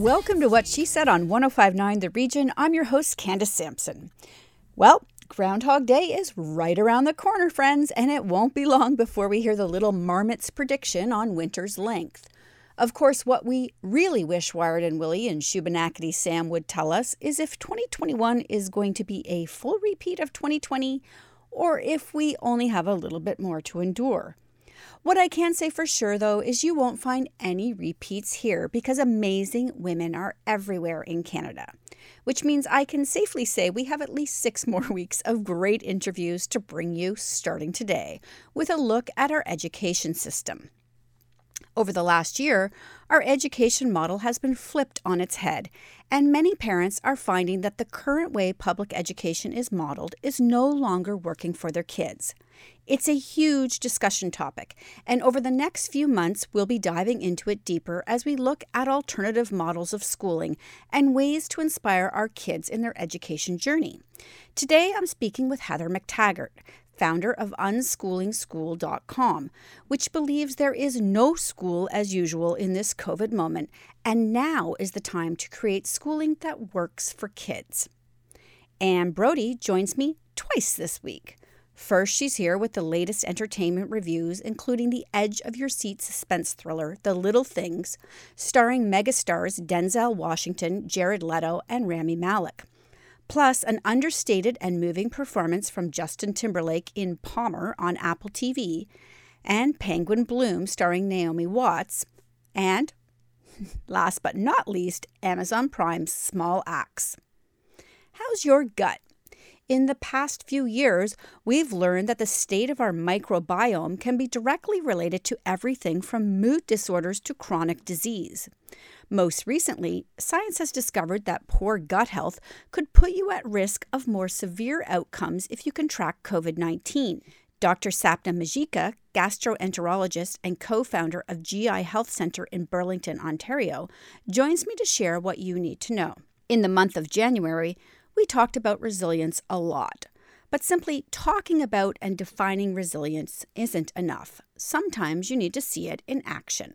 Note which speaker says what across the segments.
Speaker 1: Welcome to What She Said on 1059 The Region. I'm your host, Candace Sampson. Well, Groundhog Day is right around the corner, friends, and it won't be long before we hear the little marmot's prediction on winter's length. Of course, what we really wish Wiarton Willie and Shubenacadie Sam would tell us is if 2021 is going to be a full repeat of 2020 or if we only have a little bit more to endure. What I can say for sure, though, is you won't find any repeats here because amazing women are everywhere in Canada, which means I can safely say we have at least six more weeks of great interviews to bring you starting today with a look at our education system. Over the last year, our education model has been flipped on its head, and many parents are finding that the current way public education is modeled is no longer working for their kids. It's a huge discussion topic, and over the next few months, we'll be diving into it deeper as we look at alternative models of schooling and ways to inspire our kids in their education journey. Today, I'm speaking with Heather MacTaggart, founder of unschoolingschool.com, which believes there is no school as usual in this COVID moment, and now is the time to create schooling that works for kids. Anne Brodie joins me twice this week. First, she's here with the latest entertainment reviews, including the edge of your seat suspense thriller, The Little Things, starring megastars Denzel Washington, Jared Leto, and Rami Malek plus an understated and moving performance from Justin Timberlake in Palmer on Apple TV, and Penguin Bloom starring Naomi Watts, and last but not least, Amazon Prime's Small Axe. How's your gut? In the past few years, we've learned that the state of our microbiome can be directly related to everything from mood disorders to chronic disease. Most recently, science has discovered that poor gut health could put you at risk of more severe outcomes if you contract COVID 19. Dr. Sapna Makhija, gastroenterologist and co founder of GI Health Center in Burlington, Ontario, joins me to share what you need to know. In the month of January, we talked about resilience a lot. But simply talking about and defining resilience isn't enough. Sometimes you need to see it in action.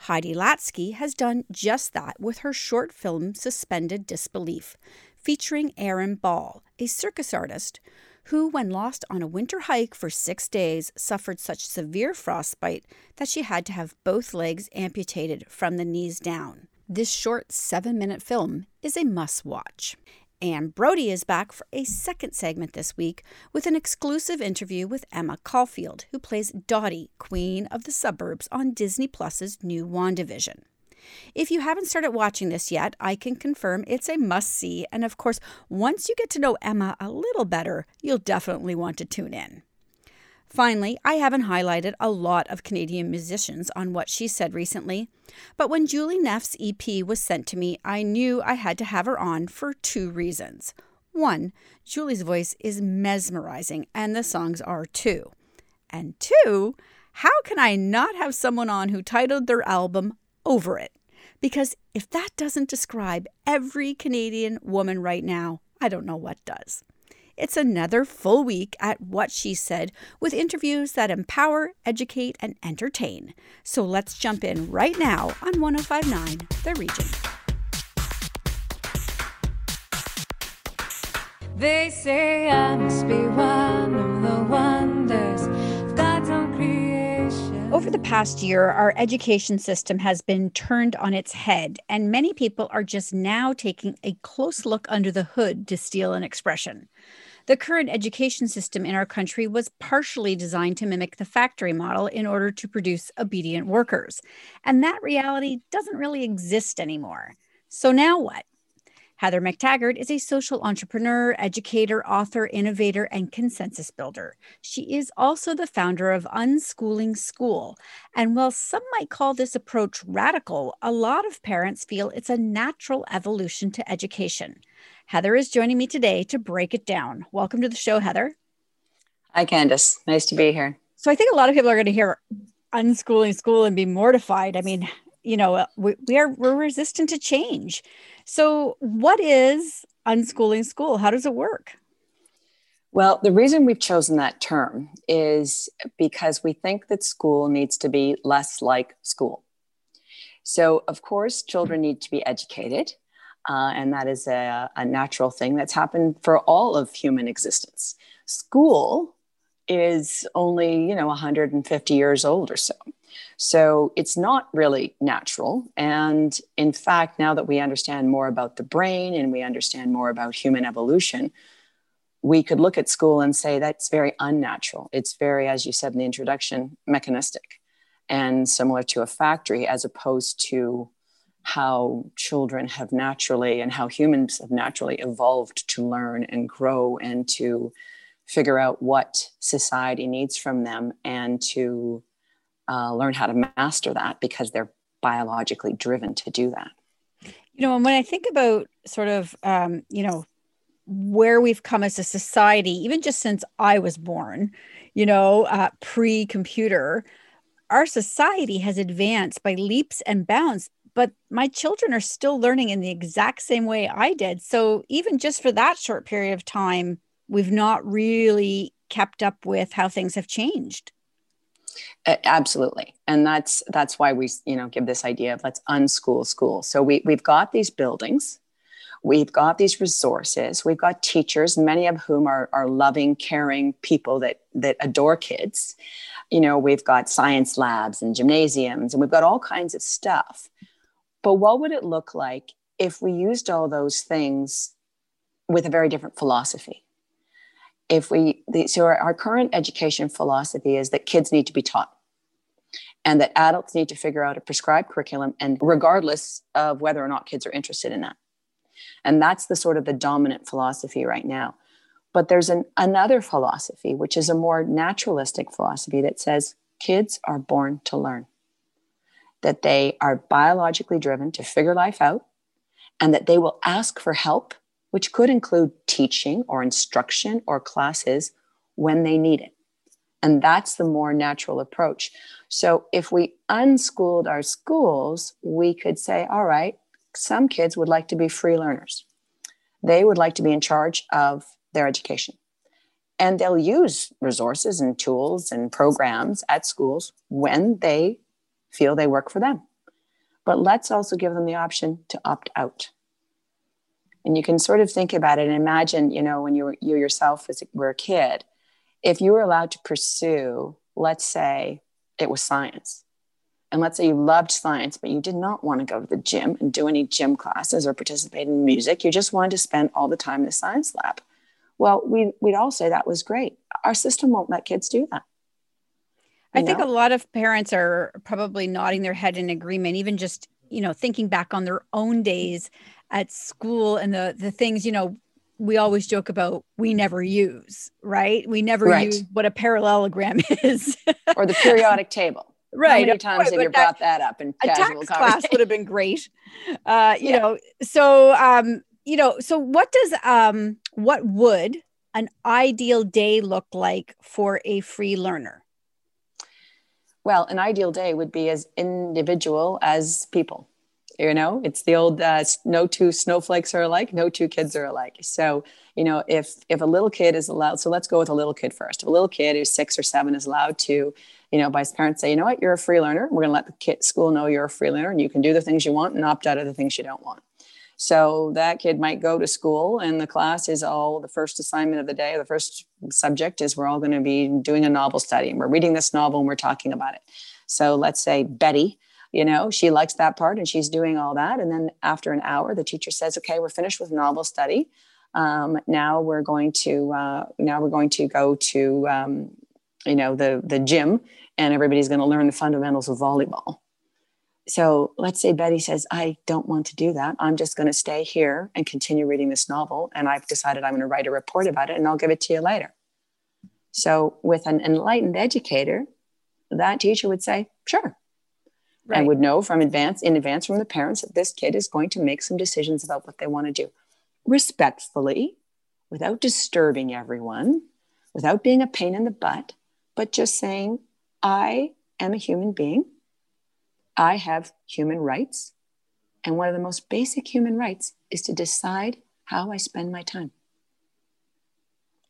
Speaker 1: Heidi Latsky has done just that with her short film Suspended Disbelief, featuring Erin Ball, a circus artist who, when lost on a winter hike for six days, suffered such severe frostbite that she had to have both legs amputated from the knees down. This short seven minute film is a must watch. Anne Brodie is back for a second segment this week with an exclusive interview with Emma Caulfield, who plays Dottie, Queen of the Suburbs, on Disney Plus's new WandaVision. If you haven't started watching this yet, I can confirm it's a must see, and of course, once you get to know Emma a little better, you'll definitely want to tune in. Finally, I haven't highlighted a lot of Canadian musicians on what she said recently, but when Julie Neff's EP was sent to me, I knew I had to have her on for two reasons. One, Julie's voice is mesmerizing, and the songs are too. And two, how can I not have someone on who titled their album Over It? Because if that doesn't describe every Canadian woman right now, I don't know what does. It's another full week at What She Said with interviews that empower, educate, and entertain. So let's jump in right now on 1059 The Region. They say I must be one of the wonders of God's own creation. Over the past year, our education system has been turned on its head, and many people are just now taking a close look under the hood to steal an expression. The current education system in our country was partially designed to mimic the factory model in order to produce obedient workers. And that reality doesn't really exist anymore. So now what? Heather MacTaggart is a social entrepreneur, educator, author, innovator, and consensus builder. She is also the founder of Unschooling School. And while some might call this approach radical, a lot of parents feel it's a natural evolution to education. Heather is joining me today to break it down. Welcome to the show, Heather.
Speaker 2: Hi, Candace. Nice to be here.
Speaker 1: So I think a lot of people are going to hear unschooling school and be mortified. I mean, you know, we, we are we're resistant to change. So what is unschooling school? How does it work?
Speaker 2: Well, the reason we've chosen that term is because we think that school needs to be less like school. So, of course, children need to be educated. Uh, and that is a, a natural thing that's happened for all of human existence. School is only, you know, 150 years old or so. So it's not really natural. And in fact, now that we understand more about the brain and we understand more about human evolution, we could look at school and say that's very unnatural. It's very, as you said in the introduction, mechanistic and similar to a factory as opposed to how children have naturally and how humans have naturally evolved to learn and grow and to figure out what society needs from them and to uh, learn how to master that because they're biologically driven to do that.
Speaker 1: You know, and when I think about sort of, um, you know, where we've come as a society, even just since I was born, you know, uh, pre computer, our society has advanced by leaps and bounds but my children are still learning in the exact same way I did. So even just for that short period of time, we've not really kept up with how things have changed.
Speaker 2: Absolutely. And that's that's why we, you know, give this idea of let's unschool school. So we we've got these buildings, we've got these resources, we've got teachers, many of whom are, are loving, caring people that that adore kids. You know, we've got science labs and gymnasiums, and we've got all kinds of stuff. But what would it look like if we used all those things with a very different philosophy? If we, so our, our current education philosophy is that kids need to be taught and that adults need to figure out a prescribed curriculum and regardless of whether or not kids are interested in that. And that's the sort of the dominant philosophy right now. But there's an, another philosophy, which is a more naturalistic philosophy that says kids are born to learn that they are biologically driven to figure life out and that they will ask for help, which could include teaching or instruction or classes when they need it. And that's the more natural approach. So if we unschooled our schools, we could say, all right, some kids would like to be free learners. They would like to be in charge of their education. And they'll use resources and tools and programs at schools when they feel they work for them. But let's also give them the option to opt out. And you can sort of think about it and imagine, you know, when you were, you yourself as were a kid, if you were allowed to pursue, let's say it was science, and let's say you loved science, but you did not want to go to the gym and do any gym classes or participate in music. You just wanted to spend all the time in the science lab. Well, we, we'd all say that was great. Our system won't let kids do that.
Speaker 1: I think a lot of parents are probably nodding their head in agreement, even just, you know, thinking back on their own days at school and the the things, you know, we always joke about we never use, right? We never right. use what a parallelogram is.
Speaker 2: or the periodic table.
Speaker 1: Right.
Speaker 2: How many times have you brought that up in
Speaker 1: a tax class would have been great. Uh, you yeah. know, so um, you know, so what does um what would an ideal day look like for a free learner?
Speaker 2: Well, an ideal day would be as individual as people. You know, it's the old uh, no two snowflakes are alike, no two kids are alike. So, you know, if if a little kid is allowed, so let's go with a little kid first. If a little kid who's six or seven is allowed to, you know, by his parents say, you know what, you're a free learner. We're going to let the kid school know you're a free learner, and you can do the things you want and opt out of the things you don't want. So that kid might go to school and the class is all the first assignment of the day, the first subject is we're all going to be doing a novel study and we're reading this novel and we're talking about it. So let's say Betty, you know, she likes that part and she's doing all that. And then after an hour, the teacher says, okay, we're finished with novel study. Um, now we're going to, uh, now we're going to go to, um, you know, the, the gym and everybody's going to learn the fundamentals of volleyball so let's say Betty says, I don't want to do that. I'm just going to stay here and continue reading this novel. And I've decided I'm going to write a report about it and I'll give it to you later. So, with an enlightened educator, that teacher would say, Sure. Right. And would know from advance in advance from the parents that this kid is going to make some decisions about what they want to do respectfully, without disturbing everyone, without being a pain in the butt, but just saying, I am a human being I have human rights. And one of the most basic human rights is to decide how I spend my time.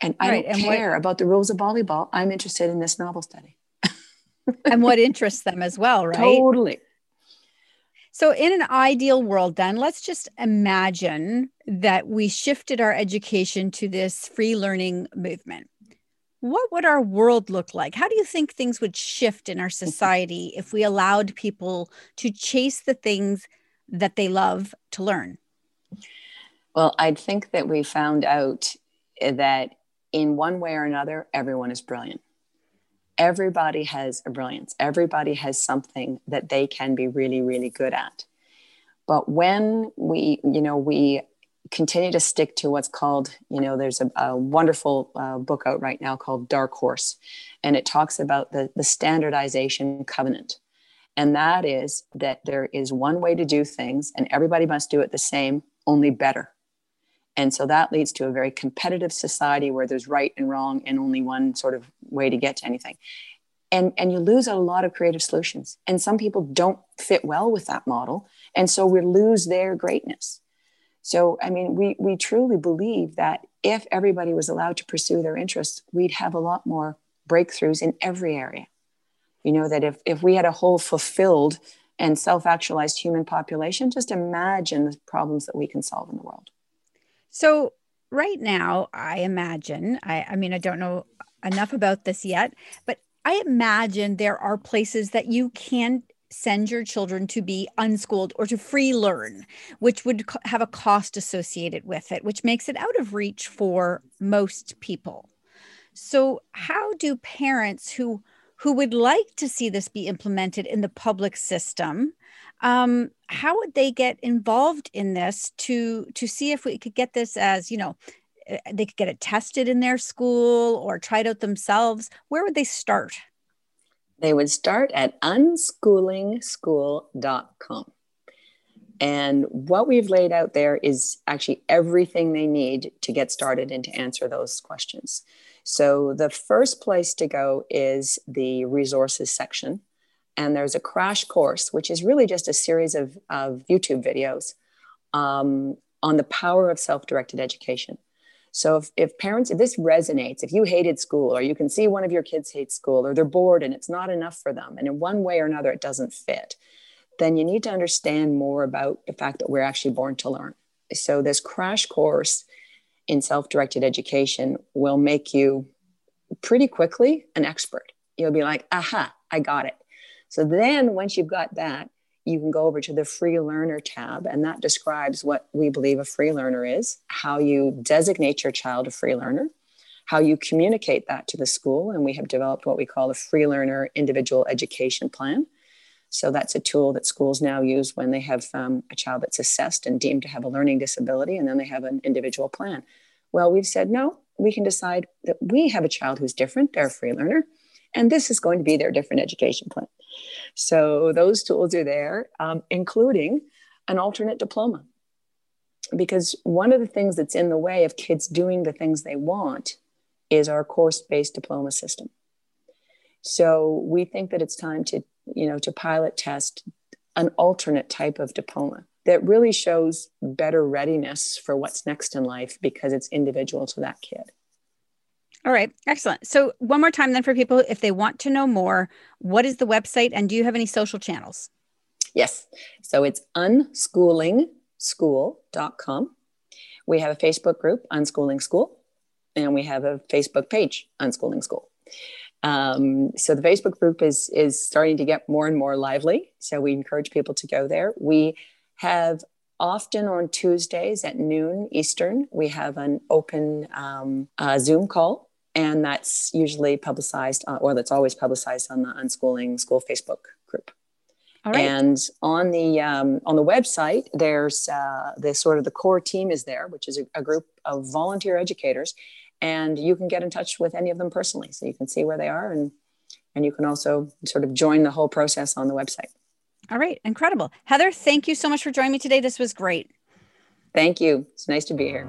Speaker 2: And I right. don't and care what, about the rules of volleyball. I'm interested in this novel study.
Speaker 1: and what interests them as well, right?
Speaker 2: Totally.
Speaker 1: So, in an ideal world, then, let's just imagine that we shifted our education to this free learning movement. What would our world look like? How do you think things would shift in our mm-hmm. society if we allowed people to chase the things that they love to learn?
Speaker 2: Well, I think that we found out eh, that in one way or another, everyone is brilliant. Everybody has a brilliance. Everybody has something that they can be really, really good at. But when we, you know, we continue to stick to what's called, you know, there's a, a wonderful uh, book out right now called Dark Horse, and it talks about the, the standardization covenant. And that is that there is one way to do things, and everybody must do it the same, only better. And so that leads to a very competitive society where there's right and wrong and only one sort of way to get to anything. And, and you lose a lot of creative solutions. And some people don't fit well with that model. And so we lose their greatness. So, I mean, we, we truly believe that if everybody was allowed to pursue their interests, we'd have a lot more breakthroughs in every area. You know, that if, if we had a whole fulfilled and self actualized human population, just imagine the problems that we can solve in the world.
Speaker 1: So, right now, I imagine, I, I mean, I don't know enough about this yet, but I imagine there are places that you can send your children to be unschooled or to free learn, which would have a cost associated with it, which makes it out of reach for most people. So, how do parents who who would like to see this be implemented in the public system um, how would they get involved in this to to see if we could get this as you know eh, they could get it tested in their school or it out themselves where would they start
Speaker 2: they would start at unschoolingschool.com and what we've laid out there is actually everything they need to get started and to answer those questions. So the first place to go is the resources section. And there's a crash course, which is really just a series of, of YouTube videos um, on the power of self directed education. So if, if parents, if this resonates, if you hated school or you can see one of your kids hate school or they're bored and it's not enough for them, and in one way or another it doesn't fit, then you need to understand more about the fact that we're actually born to learn. So this crash course in self directed education will make you pretty quickly an expert. You'll be like, aha, I got it. So then once you've got that, you can go over to the free learner tab, and that describes what we believe a free learner is, how you designate your child a free learner, how you communicate that to the school. And we have developed what we call a free learner individual education plan. So that's a tool that schools now use when they have um, a child that's assessed and deemed to have a learning disability, and then they have an individual plan. Well, we've said no, we can decide that we have a child who's different, they're a free learner, and this is going to be their different education plan. So those tools are there, um, including an alternate diploma. Because one of the things that's in the way of kids doing the things they want is our course-based diploma system. So we think that it's time to, you know, to pilot test an alternate type of diploma that really shows better readiness for what's next in life because it's individual to that kid.
Speaker 1: All right, excellent. So, one more time then for people, if they want to know more, what is the website and do you have any social channels?
Speaker 2: Yes. So, it's unschoolingschool.com. We have a Facebook group, Unschooling School, and we have a Facebook page, Unschooling School. Um, so the Facebook group is is starting to get more and more lively. So we encourage people to go there. We have often on Tuesdays at noon Eastern, we have an open um, uh, Zoom call and that's usually publicized uh, or that's always publicized on the unschooling school facebook group. And on the um, on the website there's uh, the sort of the core team is there which is a, a, group of volunteer educators. And you can get in touch with any of them personally so you can see where they are and and you can also sort of join the whole process on the website.
Speaker 1: All right. Incredible. Heather thank you so much for joining me today. This was great.
Speaker 2: Thank you. It's nice to be here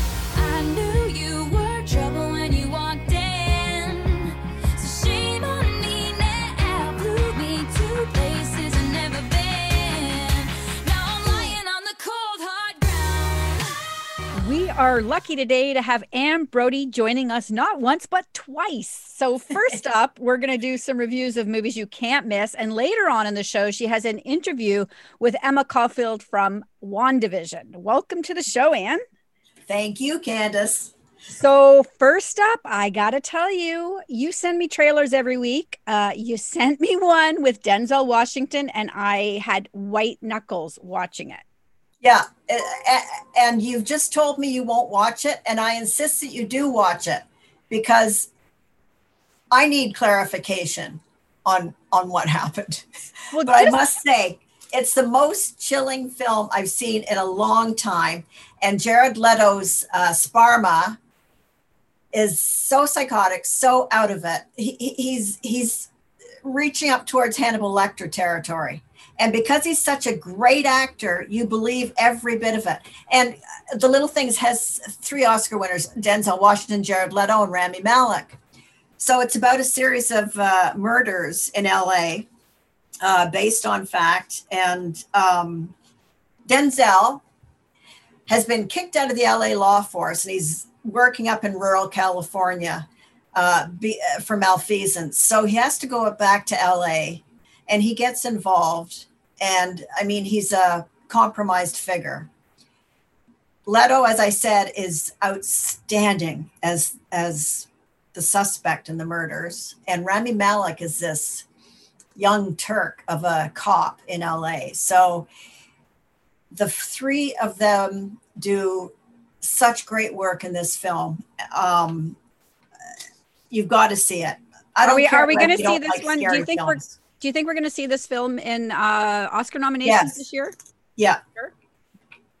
Speaker 1: Are lucky today to have Anne Brodie joining us not once, but twice. So, first up, we're going to do some reviews of movies you can't miss. And later on in the show, she has an interview with Emma Caulfield from WandaVision. Welcome to the show, Anne.
Speaker 3: Thank you, Candace.
Speaker 1: So, first up, I got to tell you, you send me trailers every week. Uh, you sent me one with Denzel Washington, and I had white knuckles watching it.
Speaker 3: Yeah. And you've just told me you won't watch it. And I insist that you do watch it because I need clarification on on what happened. Well, but I must say, it's the most chilling film I've seen in a long time. And Jared Leto's uh, Sparma is so psychotic, so out of it. He, he's he's reaching up towards Hannibal Lecter territory. And because he's such a great actor, you believe every bit of it. And The Little Things has three Oscar winners Denzel Washington, Jared Leto, and Rami Malek. So it's about a series of uh, murders in LA uh, based on fact. And um, Denzel has been kicked out of the LA law force and he's working up in rural California uh, be, for malfeasance. So he has to go back to LA and he gets involved and I mean, he's a compromised figure. Leto, as I said, is outstanding as as the suspect in the murders, and Rami Malek is this young Turk of a cop in LA. So the three of them do such great work in this film. Um, you've got to see it.
Speaker 1: are we are we going to see this like one? Do you think films. Do you think we're going to see this film in uh, Oscar nominations yes. this year?
Speaker 3: Yeah. Sure.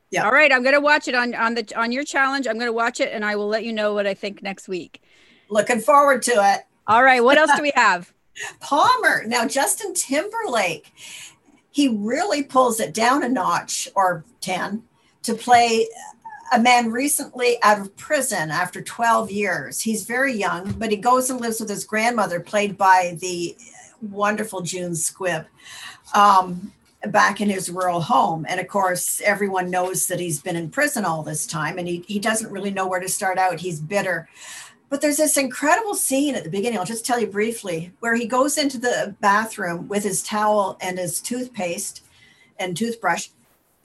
Speaker 1: Yeah. All right, I'm going to watch it on on the on your challenge. I'm going to watch it, and I will let you know what I think next week.
Speaker 3: Looking forward to it.
Speaker 1: All right, what else do we have?
Speaker 3: Palmer. Now, Justin Timberlake, he really pulls it down a notch or ten to play a man recently out of prison after 12 years. He's very young, but he goes and lives with his grandmother, played by the wonderful June Squibb um, back in his rural home. And of course, everyone knows that he's been in prison all this time and he, he doesn't really know where to start out. He's bitter. But there's this incredible scene at the beginning, I'll just tell you briefly, where he goes into the bathroom with his towel and his toothpaste and toothbrush,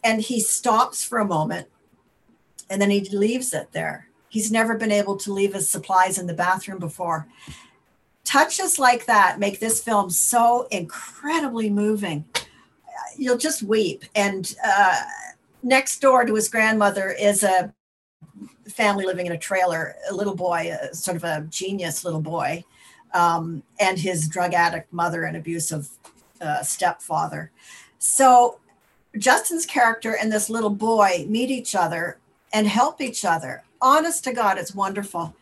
Speaker 3: and he stops for a moment and then he leaves it there. He's never been able to leave his supplies in the bathroom before touches like that make this film so incredibly moving. You'll just weep. And uh, next door to his grandmother is a family living in a trailer, a little boy, a, sort of a genius little boy, um, and his drug addict mother and abusive uh, stepfather. So Justin's character and this little boy meet each other and help each other. Honest to God, it's wonderful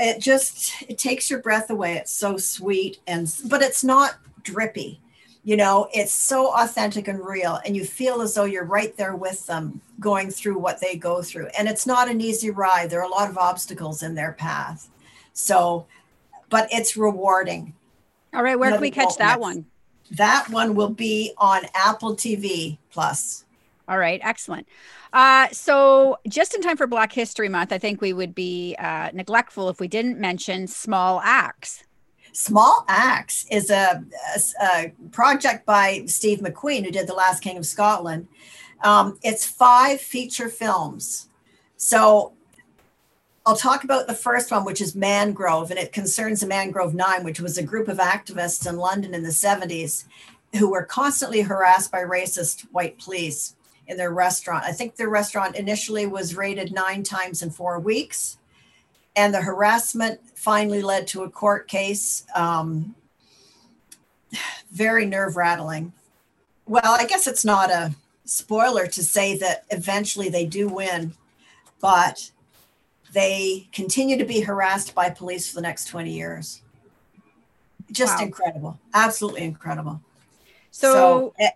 Speaker 3: it just it takes your breath away. It's so sweet and but it's not drippy. You know it's so authentic and real and you feel as though you're right there with them going through what they go through. And it's not an easy ride. There are a lot of obstacles in their path. So but it's rewarding.
Speaker 1: All right where can we catch that one?
Speaker 3: That one will be on apple tv plus.
Speaker 1: All right excellent uh, so, just in time for Black History Month, I think we would be uh, neglectful if we didn't mention Small Axe.
Speaker 3: Small Axe is a, a, a, project by Steve McQueen, who did The Last King of Scotland. Um, it's five feature films. So, I'll talk about the first one, which is Mangrove, and it concerns the Mangrove Nine, which was a group of activists in London in the 70s who were constantly harassed by racist white police their restaurant. I think their restaurant initially was raided nine times in four weeks. And the harassment finally led to a court case. Um, very nerve rattling. Well, I guess it's not a spoiler to say that eventually they do win, but they continue to be harassed by police for the next 20 years. Just wow. incredible. Absolutely incredible.
Speaker 1: So, so it,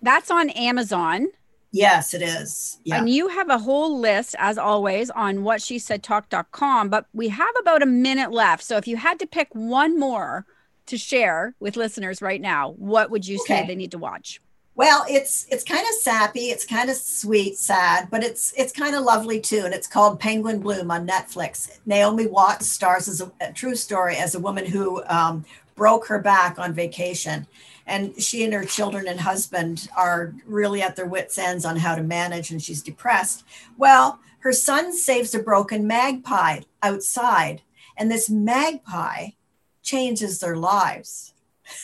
Speaker 1: that's on Amazon.
Speaker 3: Yes, it is.
Speaker 1: Yeah. And you have a whole list, as always, on what she said talk.com, but we have about a minute left. So if you had to pick one more to share with listeners right now, what would you okay. say they need to watch?
Speaker 3: Well, it's it's kind of sappy, it's kind of sweet, sad, but it's it's kind of lovely too. And it's called Penguin Bloom on Netflix. Naomi Watts stars as a, a true story as a woman who um, broke her back on vacation, and she and her children and husband are really at their wits' ends on how to manage, and she's depressed. Well, her son saves a broken magpie outside, and this magpie changes their lives.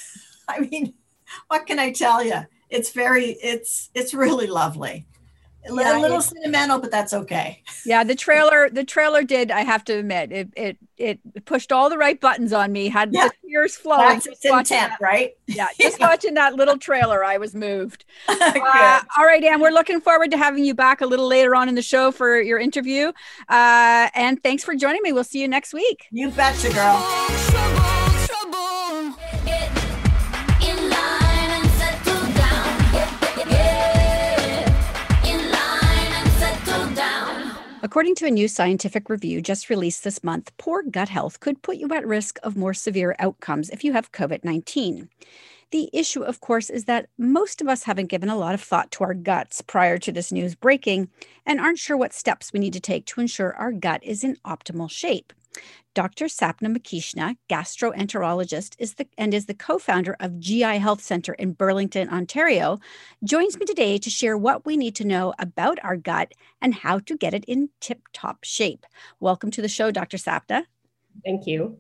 Speaker 3: I mean, what can I tell you? it's very it's it's really lovely yeah, a little sentimental but that's okay.
Speaker 1: Yeah the trailer the trailer did i have to admit it it it pushed all the right buttons on me had yeah. the tears flowing
Speaker 3: that's its intent right?
Speaker 1: Yeah just watching that little trailer i was moved. Uh, all right Anne, we're looking forward to having you back a little later on in the show for your interview. Uh, and thanks for joining me. We'll see you next week.
Speaker 3: You betcha girl
Speaker 1: According to a new scientific review just released this month, poor gut health could put you at risk of more severe outcomes if you have COVID 19. The issue, of course, is that most of us haven't given a lot of thought to our guts prior to this news breaking and aren't sure what steps we need to take to ensure our gut is in optimal shape. Dr. Sapna Mekishna, gastroenterologist, is the, and is the co-founder of GI Health Center in Burlington, Ontario, joins me today to share what we need to know about our gut and how to get it in tip-top shape. Welcome to the show, Dr. Sapna.
Speaker 4: Thank you.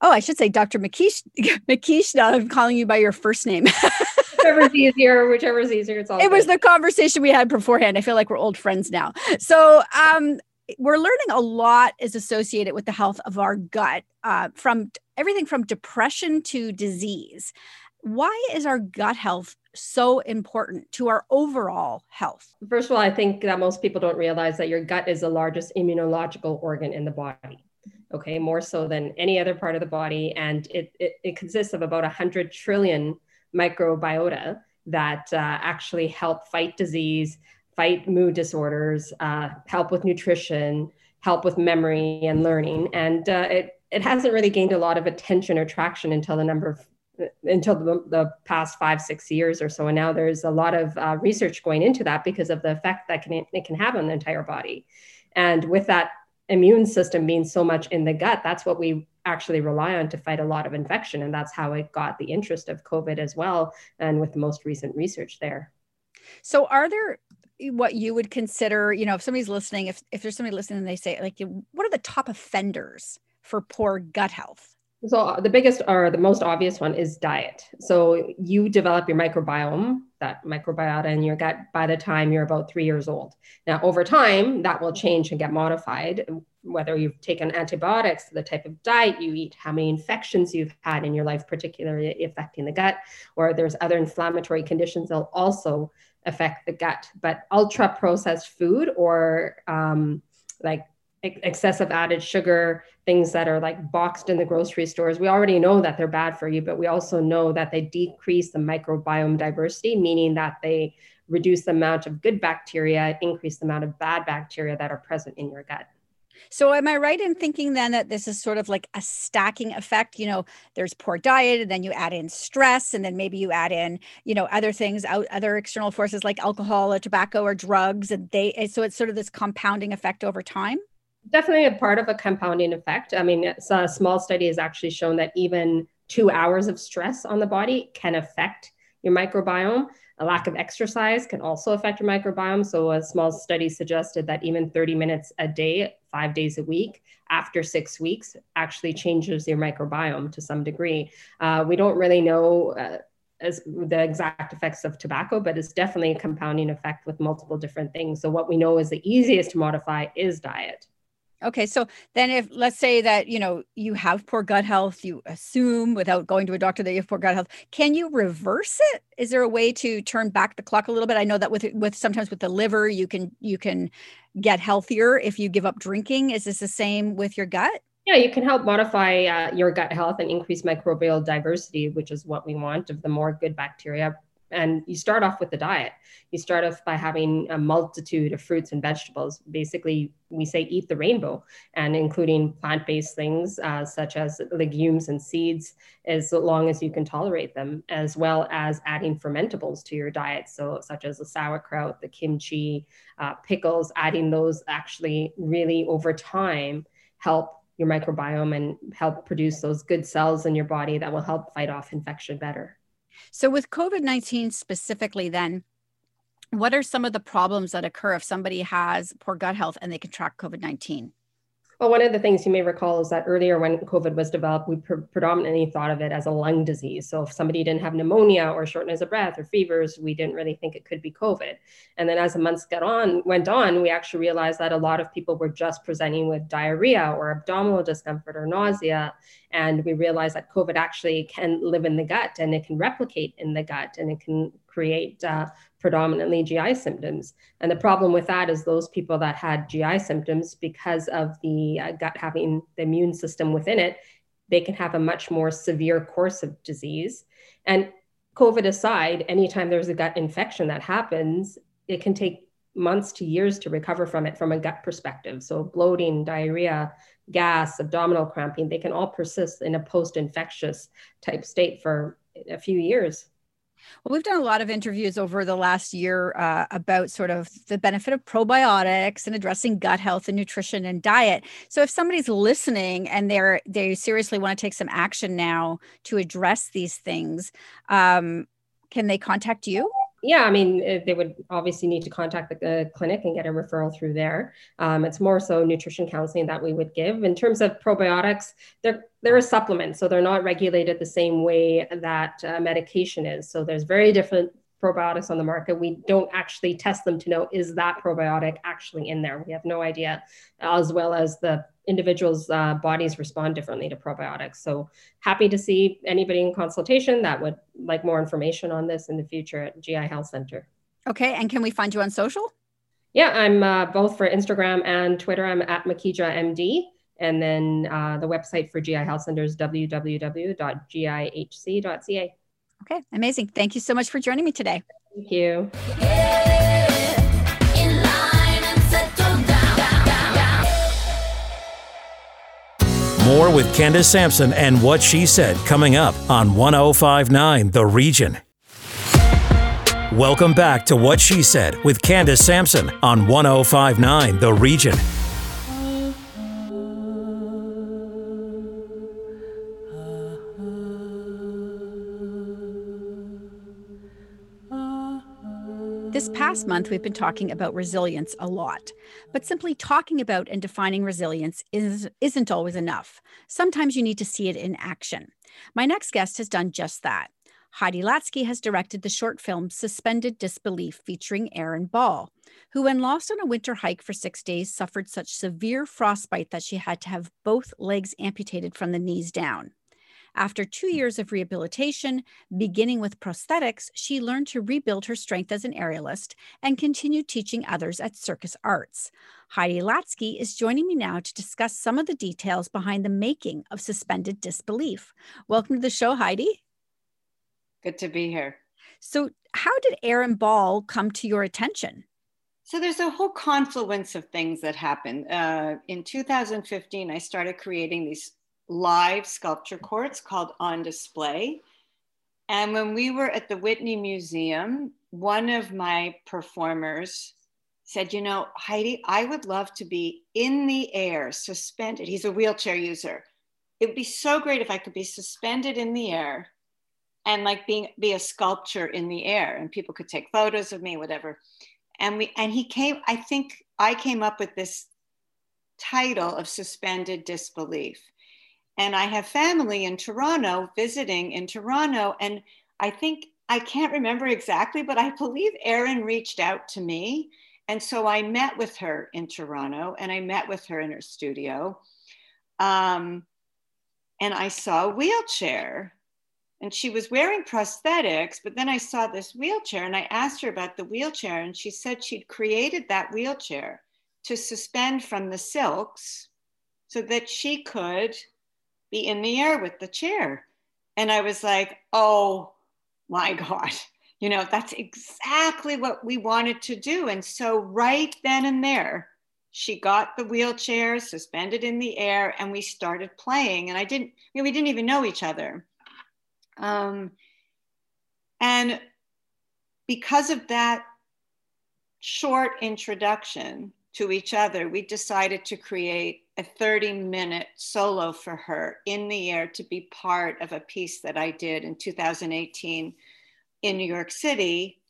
Speaker 1: Oh, I should say Dr. Makish, Makishna. I'm calling you by your first name.
Speaker 4: whichever's easier, whichever's easier. It's all.
Speaker 1: It good. was the conversation we had beforehand. I feel like we're old friends now. So, um, we're learning a lot is associated with the health of our gut uh, from everything from depression to disease. Why is our gut health so important to our overall health?
Speaker 4: First of all i think that most people don't realize that your gut is the largest immunological organ in the body okay? More so than any other part of the body and it, it, it consists of about 100 trillion microbiota that uh, actually help fight disease fight mood disorders, uh, help with nutrition, help with memory and learning. And uh, it, it hasn't really gained a lot of attention or traction until the number of until the, the, past five six years or so. And now there's a lot of uh, research going into that because of the effect that can, it can have on the entire body. And with that immune system being so much in the gut that's what we actually rely on to fight a lot of infection. And that's how it got the interest of covid as well and with the most recent research there.
Speaker 1: So are there what you would consider, you know, if somebody's listening, if, if there's somebody listening and they say, like, what are the top offenders for poor gut health?
Speaker 4: So uh, the biggest or the most obvious one is diet. So you develop your microbiome, that microbiota in your gut by the time you're about three years old. Now, over time, that will change and get modified, whether you've taken antibiotics, the type of diet you eat, how many infections you've had in your life, particularly affecting the gut, or there's other inflammatory conditions that'll also affect the gut. But ultra processed food or um, like excessive added sugar, things that are like boxed in the grocery stores, we already know that they're bad for you, but we also know that they decrease the microbiome diversity, meaning that they reduce the amount of good bacteria, increase the amount of bad bacteria that are present in your gut.
Speaker 1: So, am I right in thinking then that this is sort of like a stacking effect? You know, there's poor diet, and then you add in stress, and then maybe you add in, you know, other things, out other external forces like alcohol or tobacco or drugs, and they. Eh, so it's sort of this compounding effect over time.
Speaker 4: Definitely a part of a compounding effect. I mean, a small study has actually shown that even two hours of stress on the body can affect your microbiome. A lack of exercise can also affect your microbiome. So, a small study suggested that even 30 minutes a day, five days a week, after six weeks, actually changes your microbiome to some degree. Uh, we don't really know. Uh, as the exact effects of tobacco, but it's definitely a compounding effect with multiple different things. So, what we know is the easiest to modify is diet.
Speaker 1: Okay, so then if let's say that you know you have poor gut health, you assume without going to a doctor that you have poor gut health, can you reverse it? Is there a way to turn back the clock a little bit? I know that with with sometimes with the liver, you can you can get healthier if you give up drinking. Is this the same with your gut?
Speaker 4: Yeah, you can help modify uh, your gut health and increase microbial diversity, which is what we want of the more good bacteria And you start off with the diet. You start off by having a multitude of fruits and vegetables. Basically, we say eat the rainbow, and including plant based things uh, such as legumes and seeds, as long as you can tolerate them, as well as adding fermentables to your diet. So, such as the sauerkraut, the kimchi, uh, pickles, adding those actually really over time help your microbiome and help produce those good cells in your body that will help fight off infection better.
Speaker 1: So, with COVID 19 specifically, then, what are some of the problems that occur if somebody has poor gut health and they contract COVID 19?
Speaker 4: Well, one of the things you may recall is that earlier when COVID was developed, we pre- predominantly thought of it as a lung disease. So if somebody didn't have pneumonia or shortness of breath or fevers, we didn't really think it could be COVID. And then as the months got on, went on, we actually realized that a lot of people were just presenting with diarrhea or abdominal discomfort or nausea. And we realized that COVID actually can live in the gut and it can replicate in the gut and it can create uh, predominantly GI symptoms. And the problem with that is those people that had GI symptoms, because of the uh, gut having the immune system within it, they can have a much more severe course of disease. And COVID aside, anytime there's a gut infection that happens, it can take months to years to recover from it from a gut perspective. So, bloating, diarrhea, gas, abdominal cramping, they can all persist in a post infectious type state for a few years.
Speaker 1: Well, we've done a lot of interviews over the last year uh, about sort of the benefit of probiotics and addressing gut health and nutrition and diet. So, if somebody's listening and they're they seriously want to take some action now to address these things, um, can they contact you?
Speaker 4: Yeah, I mean, eh, they would obviously need to contact the clinic and get a referral through there. Um, it's more so nutrition counseling that we would give. In terms of probiotics, they're they're a supplement, so they're not regulated the same way that uh, medication is. So there's very different probiotics on the market. We don't actually test them to know is that probiotic actually in there. We have no idea, as well as the individuals' uh, bodies respond differently to probiotics. So happy to see anybody in consultation that would like more information on this in the future at GI Health Center.
Speaker 1: Okay, and can we find you on social?
Speaker 4: Yeah, I'm uh, both for Instagram and Twitter. I'm at Makhija MD. And then uh, the website for GI Health Center is www.gihc.ca.
Speaker 1: Okay, amazing. Thank you so much for joining me today.
Speaker 4: Thank you.
Speaker 5: More with Candace Sampson and what she said coming up on 1059 The Region. Welcome back to What She Said with Candace Sampson on 1059 The Region.
Speaker 1: Past month, we've been talking about resilience a lot, but simply talking about and defining resilience is, isn't always enough. Sometimes you need to see it in action. My next guest has done just that. Heidi Latsky has directed the short film Suspended Disbelief featuring Erin Ball, who, when lost on a winter hike for six days, suffered such severe frostbite that she had to have both legs amputated from the knees down. After two years of rehabilitation, beginning with prosthetics, she learned to rebuild her strength as an aerialist and continued teaching others at Circus Arts. Heidi Latsky is joining me now to discuss some of the details behind the making of Suspended Disbelief. Welcome to the show, Heidi.
Speaker 6: Good to be here.
Speaker 1: So, how did Erin Ball come to your attention?
Speaker 6: So there's a whole confluence of things that happened. Uh, in 2015, I started creating these live sculpture courts called On Display. And when we were at the Whitney Museum, one of my performers said, You know, Heidi, I would love to be in the air, suspended. He's a wheelchair user. It would be so great if I could be suspended in the air and like being be a sculpture in the air and people could take photos of me whatever and we and he came i think i came up with this title of suspended disbelief and I have family in Toronto visiting in Toronto. And I think, I can't remember exactly, but I believe Erin reached out to me. And so I met with her in Toronto and I met with her in her studio. Um, and I saw a wheelchair and she was wearing prosthetics, but then I saw this wheelchair and I asked her about the wheelchair. And she said she'd created that wheelchair to suspend from the silks so that she could be in the air with the chair. And I was like, oh my God, you know, that's exactly what we wanted to do. And so, right then and there, she got the wheelchair suspended in the air and we started playing. And I didn't, you know, we didn't even know each other. Um, and because of that short introduction to each other, we decided to create a 30 minute solo for her in the air to be part of a piece that I did in 2018 in New York City,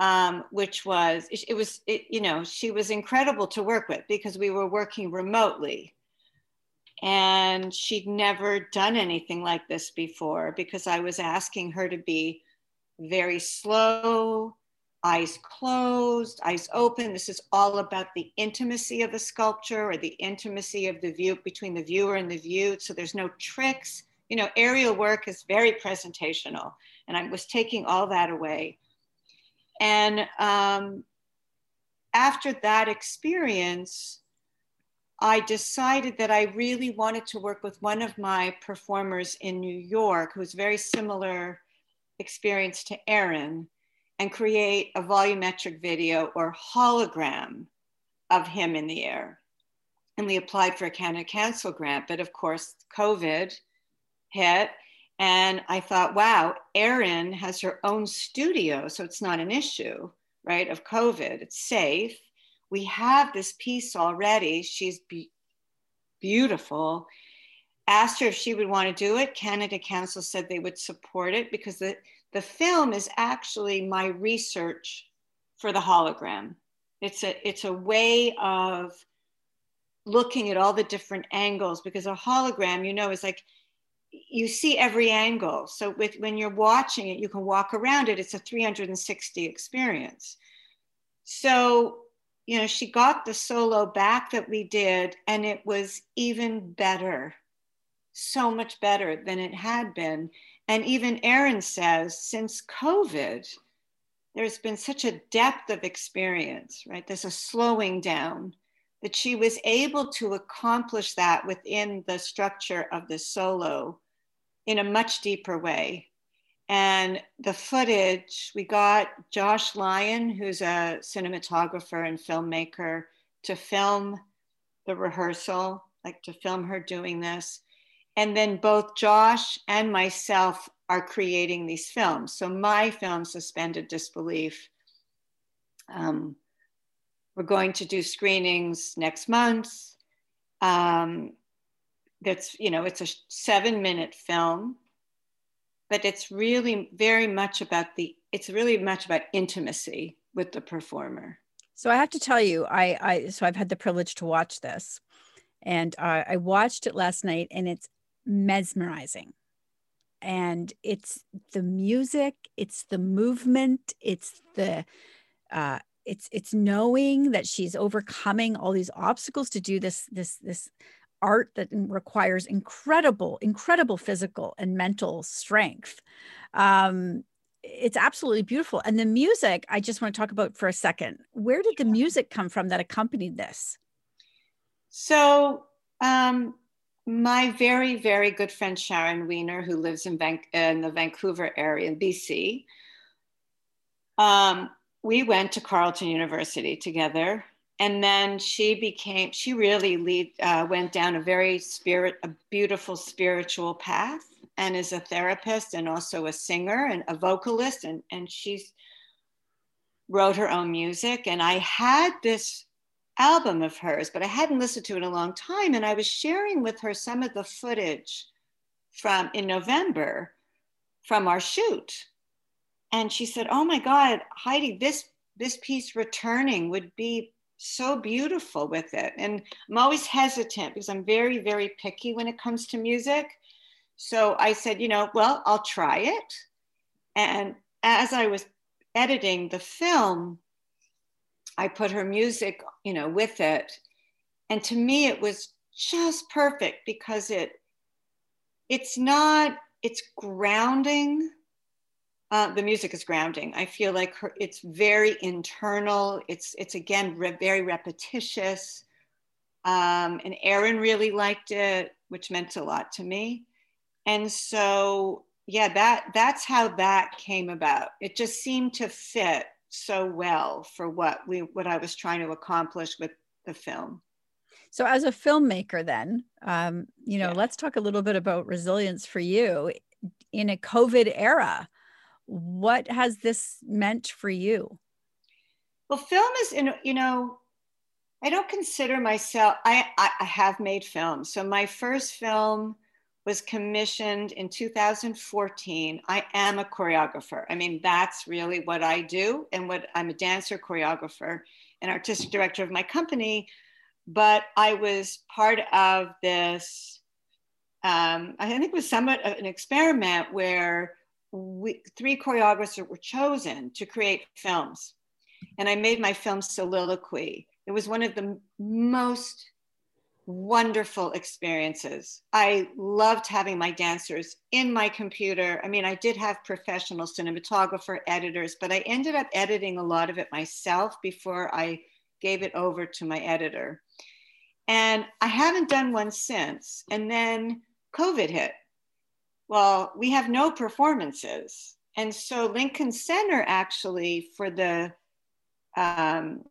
Speaker 6: um, which was, it was, it, you know, she was incredible to work with because we were working remotely. And she'd never done anything like this before because I was asking her to be very slow, eyes closed, eyes open. This is all about the intimacy of a sculpture or the intimacy of the view between the viewer and the viewed. So there's no tricks. You know, aerial work is very presentational. And I was taking all that away. And um, after that experience, I decided that I really wanted to work with one of my performers in New York who's very similar experience to Erin and create a volumetric video or hologram of him in the air. And we applied for a Canada Council grant, but of course, COVID hit. And I thought, wow, Erin has her own studio, so it's not an issue, right, of COVID. It's safe. We have this piece already. She's be- beautiful. Asked her if she would want to do it. Canada Council said they would support it because the, the film is actually my research for the hologram. It's a, it's a way of looking at all the different angles because a hologram, you know, is like you see every angle. So with when you're watching it, you can walk around it. It's a 360 experience. So, you know, she got the solo back that we did, and it was even better, so much better than it had been. And even Erin says, since COVID, there's been such a depth of experience, right? There's a slowing down that she was able to accomplish that within the structure of the solo in a much deeper way. And the footage, we got Josh Lyon, who's a cinematographer and filmmaker, to film the rehearsal, like to film her doing this. And then both Josh and myself are creating these films. So my film, Suspended Disbelief, um, we're going to do screenings next month. Um, that's, you know, it's a seven minute film, but it's really very much about the, it's really much about intimacy with the performer.
Speaker 1: So I have to tell you, I, I so I've had the privilege to watch this, and uh, I watched it last night, and it's mesmerizing. And it's the music it's the movement it's the uh it's it's knowing that she's overcoming all these obstacles to do this this this art that requires incredible incredible physical and mental strength. Um it's absolutely beautiful. And the music i just want to talk about for a second. Where did the music come from that accompanied this?
Speaker 6: So um my very, very good friend Sharon Weiner, who lives in, Van- in the Vancouver area in BC, um, we went to Carleton University together. And then she became, she really lead, uh, went down a very spirit, a beautiful spiritual path and is a therapist and also a singer and a vocalist. And, and she's wrote her own music. And I had this album of hers, but I hadn't listened to it in a long time. And I was sharing with her some of the footage from in November from our shoot. And she said, Oh my God, Heidi, this this piece returning would be so beautiful with it. And I'm always hesitant because I'm very, very picky when it comes to music. So I said, you know, well, I'll try it. And as I was editing the film, I put her music, you know, with it. And to me, it was just perfect because it it's not it's grounding. Uh, the music is grounding. I feel like her, it's very internal. It's it's again re- very repetitious. Um, and Erin really liked it which meant a lot to me. And so yeah, that that's how that came about. It just seemed to fit so well for what we what I was trying to accomplish with the film.
Speaker 1: So, as a filmmaker, then, um, you know, yeah. let's talk a little bit about resilience for you in a COVID era. What has this meant for you?
Speaker 6: Well, film is, in, you know, I don't consider myself, I, I, I have made films. So, my first film was commissioned in 2014. I am a choreographer. I mean, that's really what I do, and what I'm a dancer, choreographer, and artistic director of my company. But I was part of this. Um, I think it was somewhat of an experiment where we, three choreographers were chosen to create films, and I made my film Soliloquy. It was one of the most wonderful experiences. I loved having my dancers in my computer. I mean, I did have professional cinematographer, editors, but I ended up editing a lot of it myself before I gave it over to my editor. And I haven't done one since. And then COVID hit. Well, we have no performances. And so Lincoln Center actually, for the um,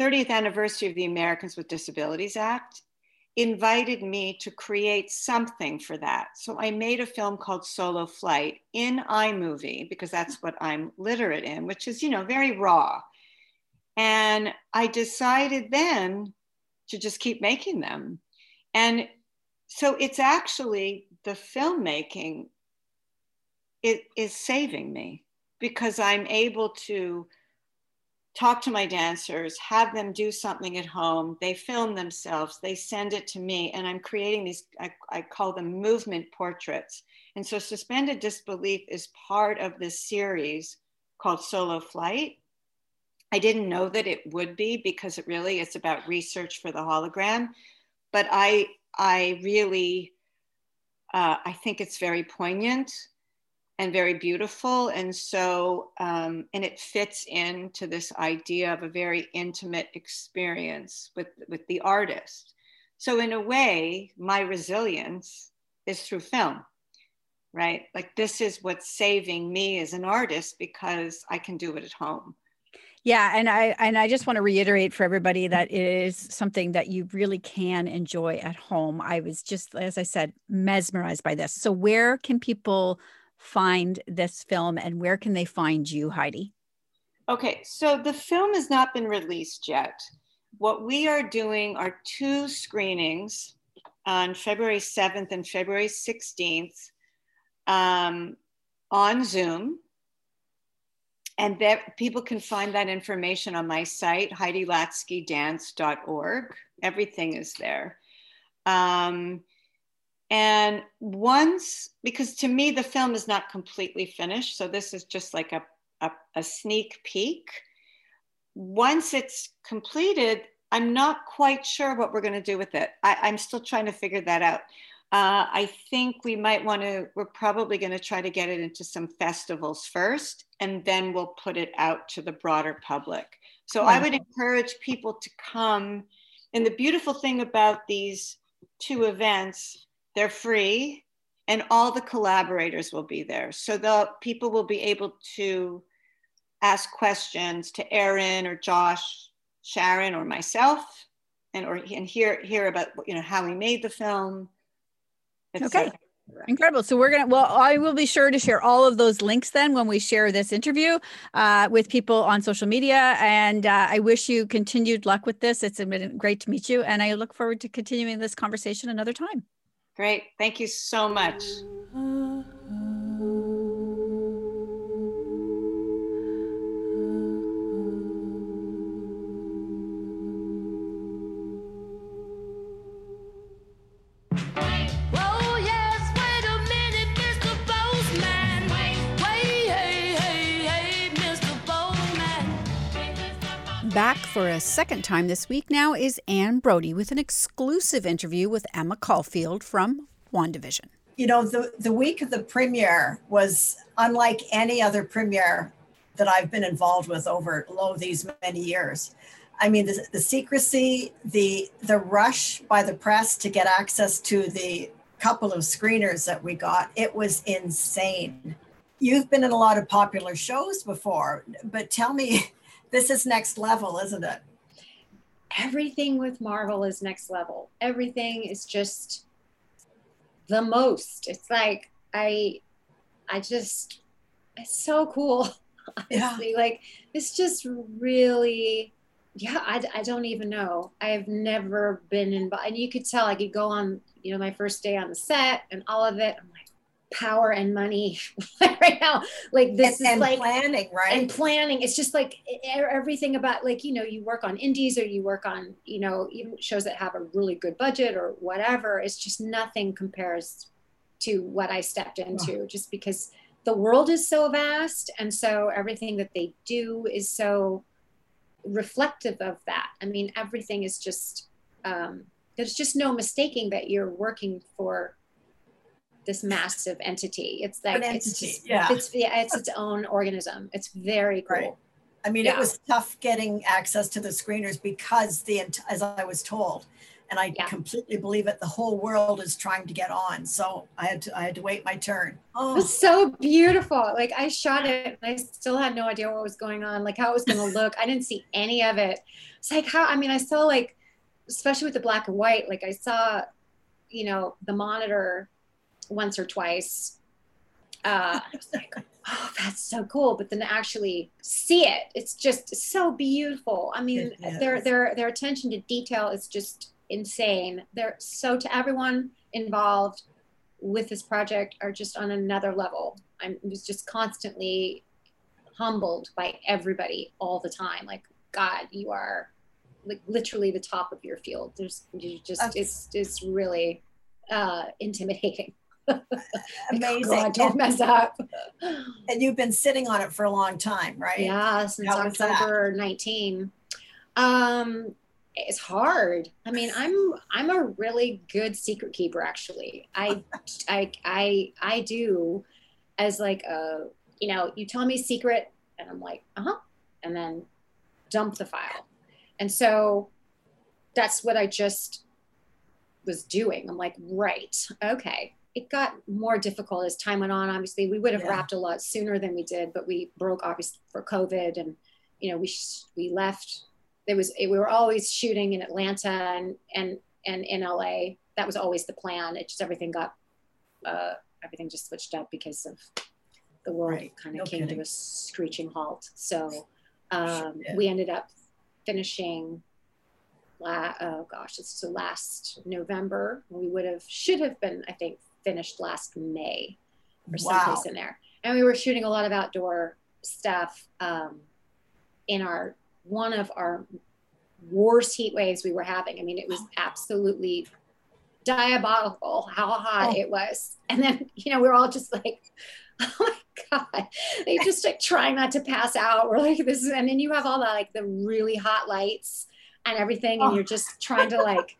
Speaker 6: 30th anniversary of the Americans with Disabilities Act invited me to create something for that. So I made a film called Solo Flight in iMovie because that's what I'm literate in, which is, you know, very raw. And I decided then to just keep making them. And so it's actually the filmmaking it is saving me because I'm able to talk to my dancers, have them do something at home. They film themselves, they send it to me, and I'm creating these, I, I, call them movement portraits. And so suspended disbelief is part of this series called Solo Flight. I didn't know that it would be because it really is about research for the hologram, but I I really uh, I think it's very poignant and very beautiful. And so, um, and it fits into this idea of a very intimate experience with, with the artist. So, in a way, my resilience is through film, right? Like, this is what's saving me as an artist because I can do it at home.
Speaker 1: Yeah, and I and I just want to reiterate for everybody that it is something that you really can enjoy at home. I was just as I said mesmerized by this. So where can people find this film and where can they find you, Heidi?
Speaker 6: Okay, so the film has not been released yet. What we are doing are two screenings on February 7th and February 16th um, on Zoom. And that people can find that information on my site, HeidiLatskyDance.org. Everything is there. Um, and once, because to me, the film is not completely finished. So this is just like a, a, a sneak peek. Once it's completed, I'm not quite sure what we're going to do with it. I, am still trying to figure that out. Uh, I think we might want to, we're probably going to try to get it into some festivals first, and then we'll put it out to the broader public. So I would encourage people to come. And the beautiful thing about these two events they're free, and all the collaborators will be there. So the people will be able to ask questions to Erin or Josh, Sharon, or myself, and or and hear hear about you know how we made the film.
Speaker 1: Okay. Incredible. So we're gonna. Well, I will be sure to share all of those links then when we share this interview uh, with people on social media. And uh, I wish you continued luck with this. It's been great to meet you, and I look forward to continuing this conversation another time.
Speaker 6: Great. Thank you so much.
Speaker 1: Back for a second time this week now is Anne Brodie with an exclusive interview with Emma Caulfield from WandaVision.
Speaker 3: You know, the, the week of the premiere was unlike any other premiere that I've been involved with over lo these many years. I mean, the, the secrecy, the the rush by the press to get access to the couple of screeners that we got. It was insane. You've been in a lot of popular shows before, but tell me, this is next level, isn't it?
Speaker 7: Everything with Marvel is next level. Everything is just the most. It's like I I just it's so cool. Honestly. Yeah. Like it's just really yeah, I, I don't even know. I've never been involved. And you could tell I could go on, you know, my first day on the set and all of it. I'm like, power and money right now. Like this
Speaker 3: and,
Speaker 7: is
Speaker 3: and
Speaker 7: like
Speaker 3: planning, right?
Speaker 7: And planning. It's just like everything about like, you know, you work on indies or you work on, you know, even shows that have a really good budget or whatever. It's just nothing compares to what I stepped into just because the world is so vast. And so everything that they do is so reflective of that. I mean, everything is just, um, there's just no mistaking that you're working for this massive entity. It's like,
Speaker 3: entity,
Speaker 7: it's just,
Speaker 3: yeah.
Speaker 7: it's, yeah, it's its own organism. It's very cool. Right.
Speaker 3: I mean, yeah. it was tough getting access to the screeners because the, as I was told, and I yeah. completely believe it. The whole world is trying to get on, so I had to I had to wait my turn.
Speaker 7: Oh, it was so beautiful. Like I shot it, and I still had no idea what was going on, like how it was going to look. I didn't see any of it. It's like how I mean, I saw like, especially with the black and white, like I saw, you know, the monitor once or twice. Uh, I was like, oh, that's so cool. But then actually see it, it's just so beautiful. I mean, their their their attention to detail is just insane. They're so to everyone involved with this project are just on another level. I'm was just constantly humbled by everybody all the time. Like, God, you are like literally the top of your field. There's you just That's, it's it's really uh intimidating.
Speaker 3: Amazing.
Speaker 7: God, don't mess up.
Speaker 3: And you've been sitting on it for a long time, right?
Speaker 7: Yeah, since How October 19. Um, it's hard. I mean, I'm I'm a really good secret keeper actually. I I I I do as like a you know, you tell me secret and I'm like, "Uh-huh." And then dump the file. And so that's what I just was doing. I'm like, "Right. Okay." It got more difficult as time went on. Obviously, we would have yeah. wrapped a lot sooner than we did, but we broke obviously for COVID and you know, we we left there was we were always shooting in Atlanta and and and in LA. That was always the plan. It just everything got uh, everything just switched up because of the world right. kind of no came kidding. to a screeching halt. So um, yeah. we ended up finishing. La- oh gosh, it's the last November. We would have should have been, I think, finished last May or wow. someplace in there. And we were shooting a lot of outdoor stuff um, in our one of our worst heat waves we were having. I mean, it was absolutely diabolical how hot oh. it was. And then, you know, we are all just like, oh my God. They just like trying not to pass out. We're like, this is, and then you have all the like the really hot lights and everything, and oh. you're just trying to like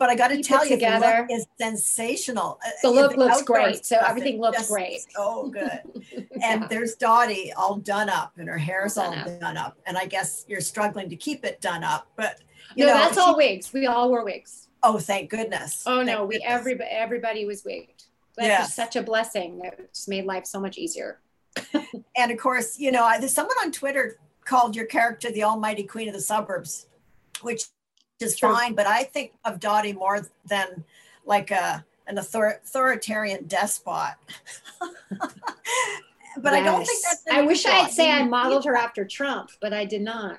Speaker 3: but I got to tell you, together. the look is sensational.
Speaker 7: Uh, the look the looks great. So everything looks great.
Speaker 3: So good. and yeah. there's Dottie all done up and her hair's all, all done, up. And I guess you're struggling to keep it done up, but
Speaker 7: you no, know, that's she, all wigs. We all wore wigs.
Speaker 3: Oh, thank goodness.
Speaker 7: Oh
Speaker 3: thank
Speaker 7: no, we goodness. everybody everybody was wigged. That's yes. such a blessing. It just made life so much easier.
Speaker 3: and of course, you know, there's someone on Twitter called your character the Almighty Queen of the Suburbs, which is True. fine, but I think of Dottie more than like a an author- authoritarian despot. but yes. I don't think that's.
Speaker 7: I wish I'd say I modeled her after Trump, but I did not.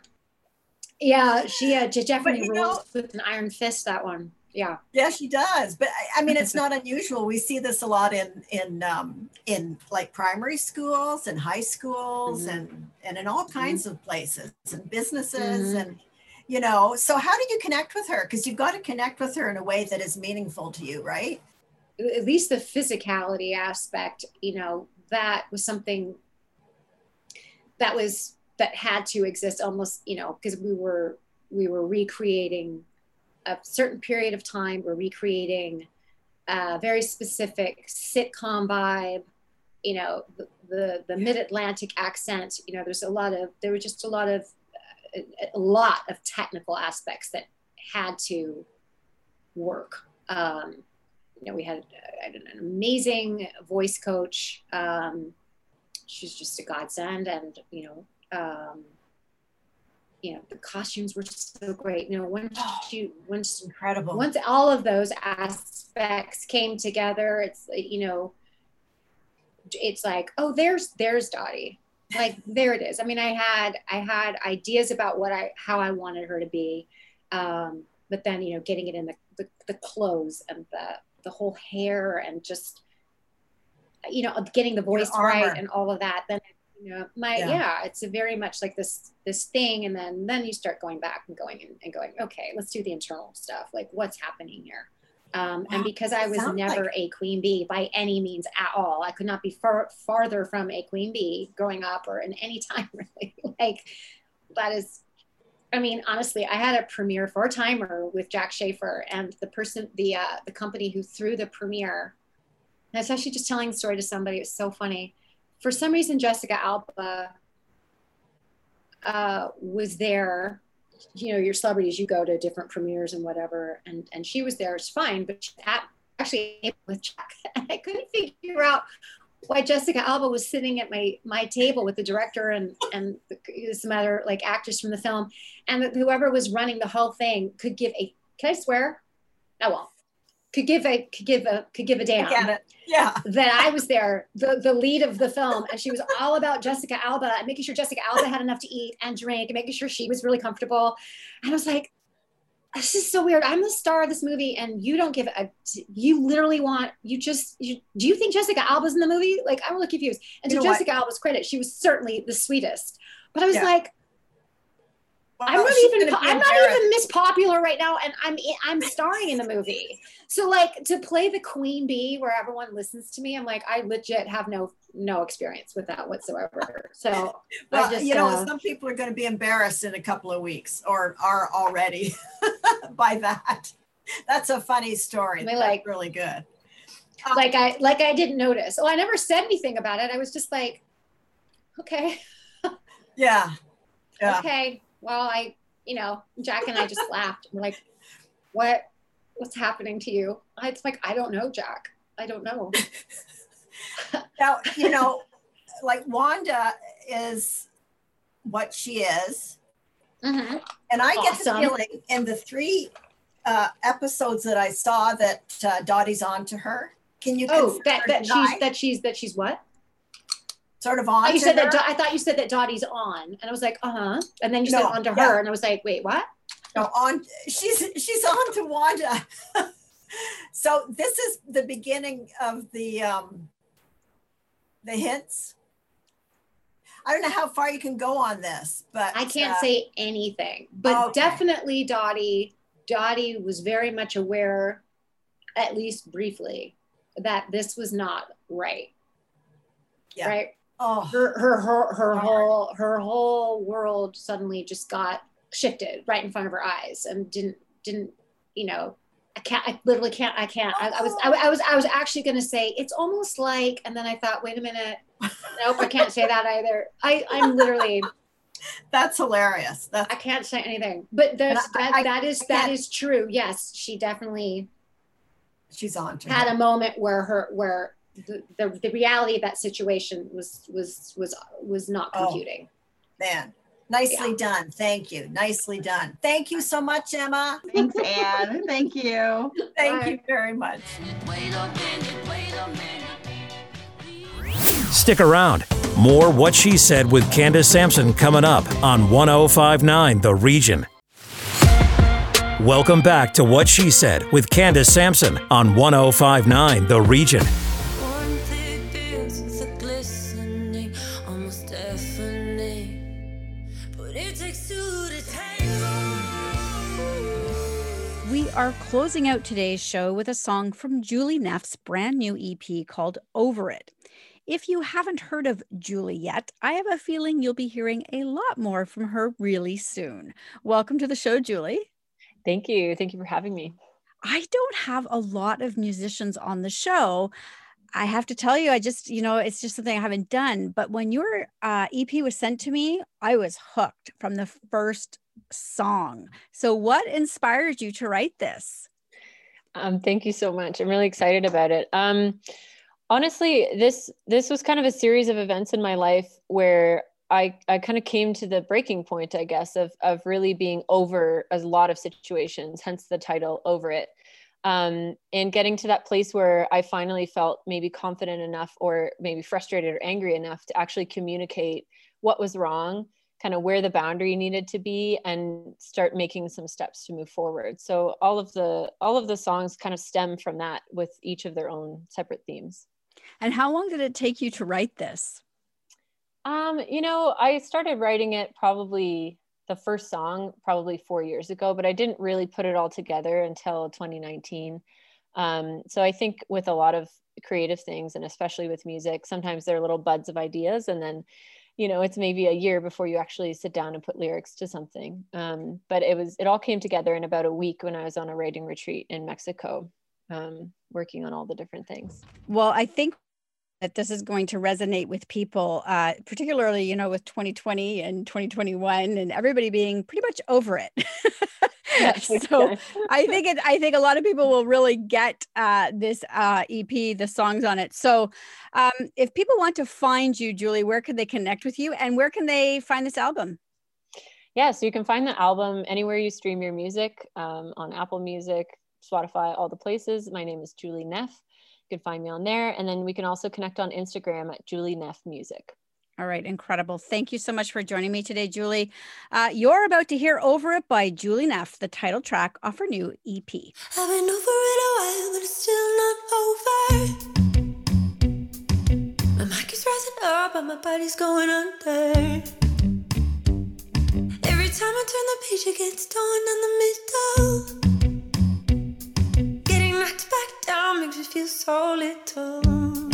Speaker 7: Yeah, she uh, definitely rules know, with an iron fist. That one. Yeah.
Speaker 3: Yeah, she does. But I mean, it's not unusual. We see this a lot in in um, in like primary schools and high schools mm-hmm. and and in all kinds mm-hmm. of places and businesses mm-hmm. and you know so how do you connect with her? Because you've got to connect with her in a way that is meaningful to you right?
Speaker 7: At least the physicality aspect you know that was something that was that had to exist almost you know because we were we were recreating a certain period of time. We're recreating a very specific sitcom vibe you know the the, the mid-atlantic accent. You know there's a lot of there were just a lot of a lot of technical aspects that had to work. Um, you know, we had uh, an amazing voice coach. Um, she's just a godsend, and you know, um, you know, the costumes were so great. You know, once you once
Speaker 3: incredible,
Speaker 7: once all of those aspects came together, it's you know, it's like, oh, there's there's Dottie. Like there it is. I mean, I had I had ideas about what I how I wanted her to be. Um, but then you know getting it in the, the, the clothes and the the whole hair and just you know getting the voice right and all of that then you know my yeah. yeah. it's a very much like this this thing and then then you start going back and going and, and going okay let's do the internal stuff like what's happening here um, and because I was never like... a queen bee by any means at all, I could not be far farther from a queen bee growing up or in any time really. like that is I mean, honestly, I had a premiere for a TiMER with Jac Schaeffer and the person, the uh, the company who threw the premiere. I was actually just telling the story to somebody. It was so funny. For some reason, Jessica Alba uh, was there. You know, your celebrities, you go to different premieres and whatever, and and she was there. It's fine, but she, actually with and I couldn't figure out why Jessica Alba was sitting at my my table with the director and and some other like actors from the film, and whoever was running the whole thing could give a can I swear? I won't. Could give a could give a could give a damn.
Speaker 3: Yeah.
Speaker 7: That I was there, the the lead of the film, and she was all about Jessica Alba and making sure Jessica Alba had enough to eat and drink and making sure she was really comfortable. And I was like, this is so weird. I'm the star of this movie, and you don't give a. You literally want you just. You, do you think Jessica Alba's in the movie? Like I'm really confused. And you to Jessica what? Alba's credit, she was certainly the sweetest. But I was yeah. like, well, I'm not even. I'm not even Miss Popular right now, and I'm I'm starring in the movie. So like to play the queen bee where everyone listens to me, I'm like I legit have no no experience with that whatsoever. So
Speaker 3: well, just, you know, uh, some people are going to be embarrassed in a couple of weeks or are already by that. That's a funny story. They like really good.
Speaker 7: Um, like I like I didn't notice. Oh, I never said anything about it. I was just like, okay.
Speaker 3: yeah.
Speaker 7: yeah. Okay. Well, I, you know, Jac and I just laughed. We're like, what what's happening to you? It's like, I don't know, Jac. I don't know.
Speaker 3: now, you know, like Wanda is what she is. Mm-hmm. And I awesome. get the feeling in the three uh, episodes that I saw that uh, Dottie's on to her. Can you?
Speaker 7: Oh, that, that she's that she's that she's what?
Speaker 3: Sort of on.
Speaker 7: Oh, you said her? that. I thought you said that Dottie's on, and I was like, uh huh. And then you no, said on to yeah. her, and I was like, wait, what?
Speaker 3: No, on. She's she's on to Wanda. so this is the beginning of the um, the hints. I don't know how far you can go on this, but
Speaker 7: I can't uh, say anything. But okay. definitely Dottie, Dottie was very much aware, at least briefly, that this was not right. Yeah. Right. Oh, her her her, her whole her whole world suddenly just got shifted right in front of her eyes and didn't didn't you know I can't. I literally can't. I can't. I, I was. I, I, was. I was actually going to say it's almost like, and then I thought, wait a minute. Nope, I can't say that either. I. I'm literally.
Speaker 3: That's hilarious. That's,
Speaker 7: I can't say anything, but that's, that I, that is that is true. Yes, she definitely.
Speaker 3: She's on.
Speaker 7: had
Speaker 3: her.
Speaker 7: a moment where her where the, the the reality of that situation was was was was not oh, computing.
Speaker 3: Oh, man, Nicely yeah. done. Thank you. Nicely done. Thank you so much, Emma.
Speaker 8: Thanks, Anne. Thank you.
Speaker 3: Thank Bye. you very much.
Speaker 5: Stick around. More What She Said with Candace Sampson coming up on 1059 The Region. Welcome back to What She Said with Candace Sampson on 1059 The Region.
Speaker 1: Are closing out today's show with a song from Julie Neff's brand new EP called Over It. If you haven't heard of Julie yet, I have a feeling you'll be hearing a lot more from her really soon. Welcome to the show, Julie.
Speaker 9: Thank you. Thank you for having me.
Speaker 1: I don't have a lot of musicians on the show. I have to tell you, I just, you know, it's just something I haven't done. But when your uh, EP was sent to me, I was hooked from the first song. So, what inspired you to write this?
Speaker 9: Um, thank you so much. I'm really excited about it. Um, honestly, this this was kind of a series of events in my life where I I kind of came to the breaking point, I guess, of of really being over a lot of situations. Hence the title, "Over It." Um, and getting to that place where I finally felt maybe confident enough, or maybe frustrated or angry enough to actually communicate what was wrong kind of where the boundary needed to be and start making some steps to move forward. So all of the all of the songs kind of stem from that with each of their own separate themes.
Speaker 10: And how long did it take you to write this?
Speaker 9: Um you know i started writing it probably the first song probably four years ago but i didn't really put it all together until 2019 um, so i think with a lot of creative things and especially with music sometimes there are little buds of ideas and then you know it's maybe a year before you actually sit down and put lyrics to something. Um, but it was it all came together in about a week when i was on a writing retreat in mexico um, working on all the different things.
Speaker 10: Well i think that this is going to resonate with people, uh, particularly, you know, with 2020 and 2021 and everybody being pretty much over it. so I think it, I think a lot of people will really get uh, this uh, EP, the songs on it. So um, if people want to find you, Julie, where can they connect with you and where can they find this album?
Speaker 9: Yeah, so you can find the album anywhere you stream your music um, on Apple Music, Spotify, all the places. My name is Julie Neff can find me on there. And then we can also connect on Instagram at Julie Neff Music.
Speaker 10: All right, incredible. Thank you so much for joining me today, Julie. Uh, you're about to hear Over It by Julie Neff, the title track off her new EP. I've been over it a while, but it's still not over. My mic is rising up, but my body's going under. Every time I turn the page, it gets torn down the middle back down makes me feel so little.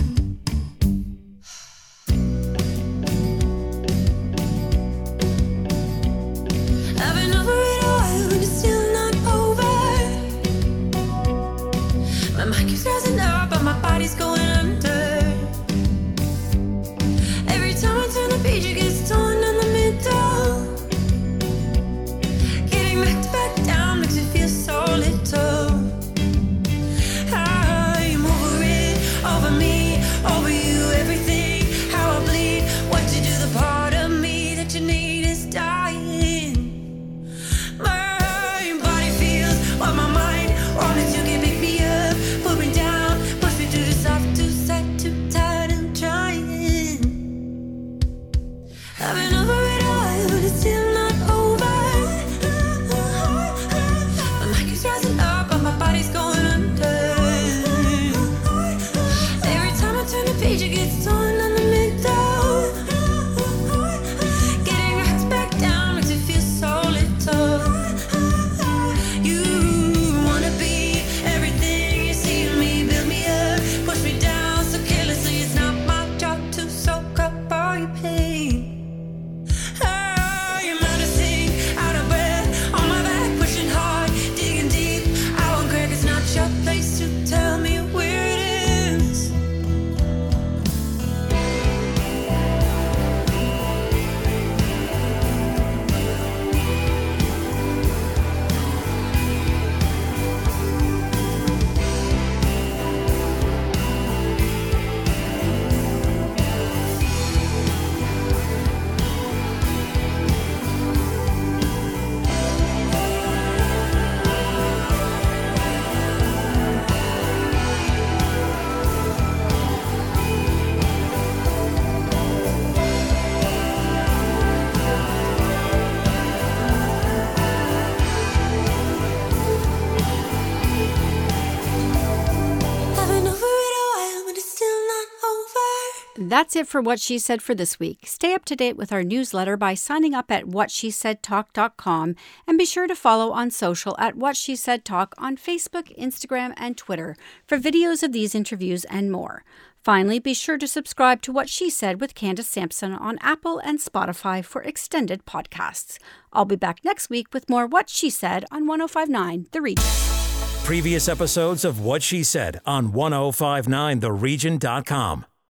Speaker 10: That's it for What She Said for this week. Stay up to date with our newsletter by signing up at whatshesaidtalk.com and be sure to follow on social at What She Said Talk on Facebook, Instagram, and Twitter for videos of these interviews and more. Finally, be sure to subscribe to What She Said with Candace Sampson on Apple and Spotify for extended podcasts. I'll be back next week with more What She Said on 1059 The Region.
Speaker 5: Previous episodes of What She Said on 1059theregion.com.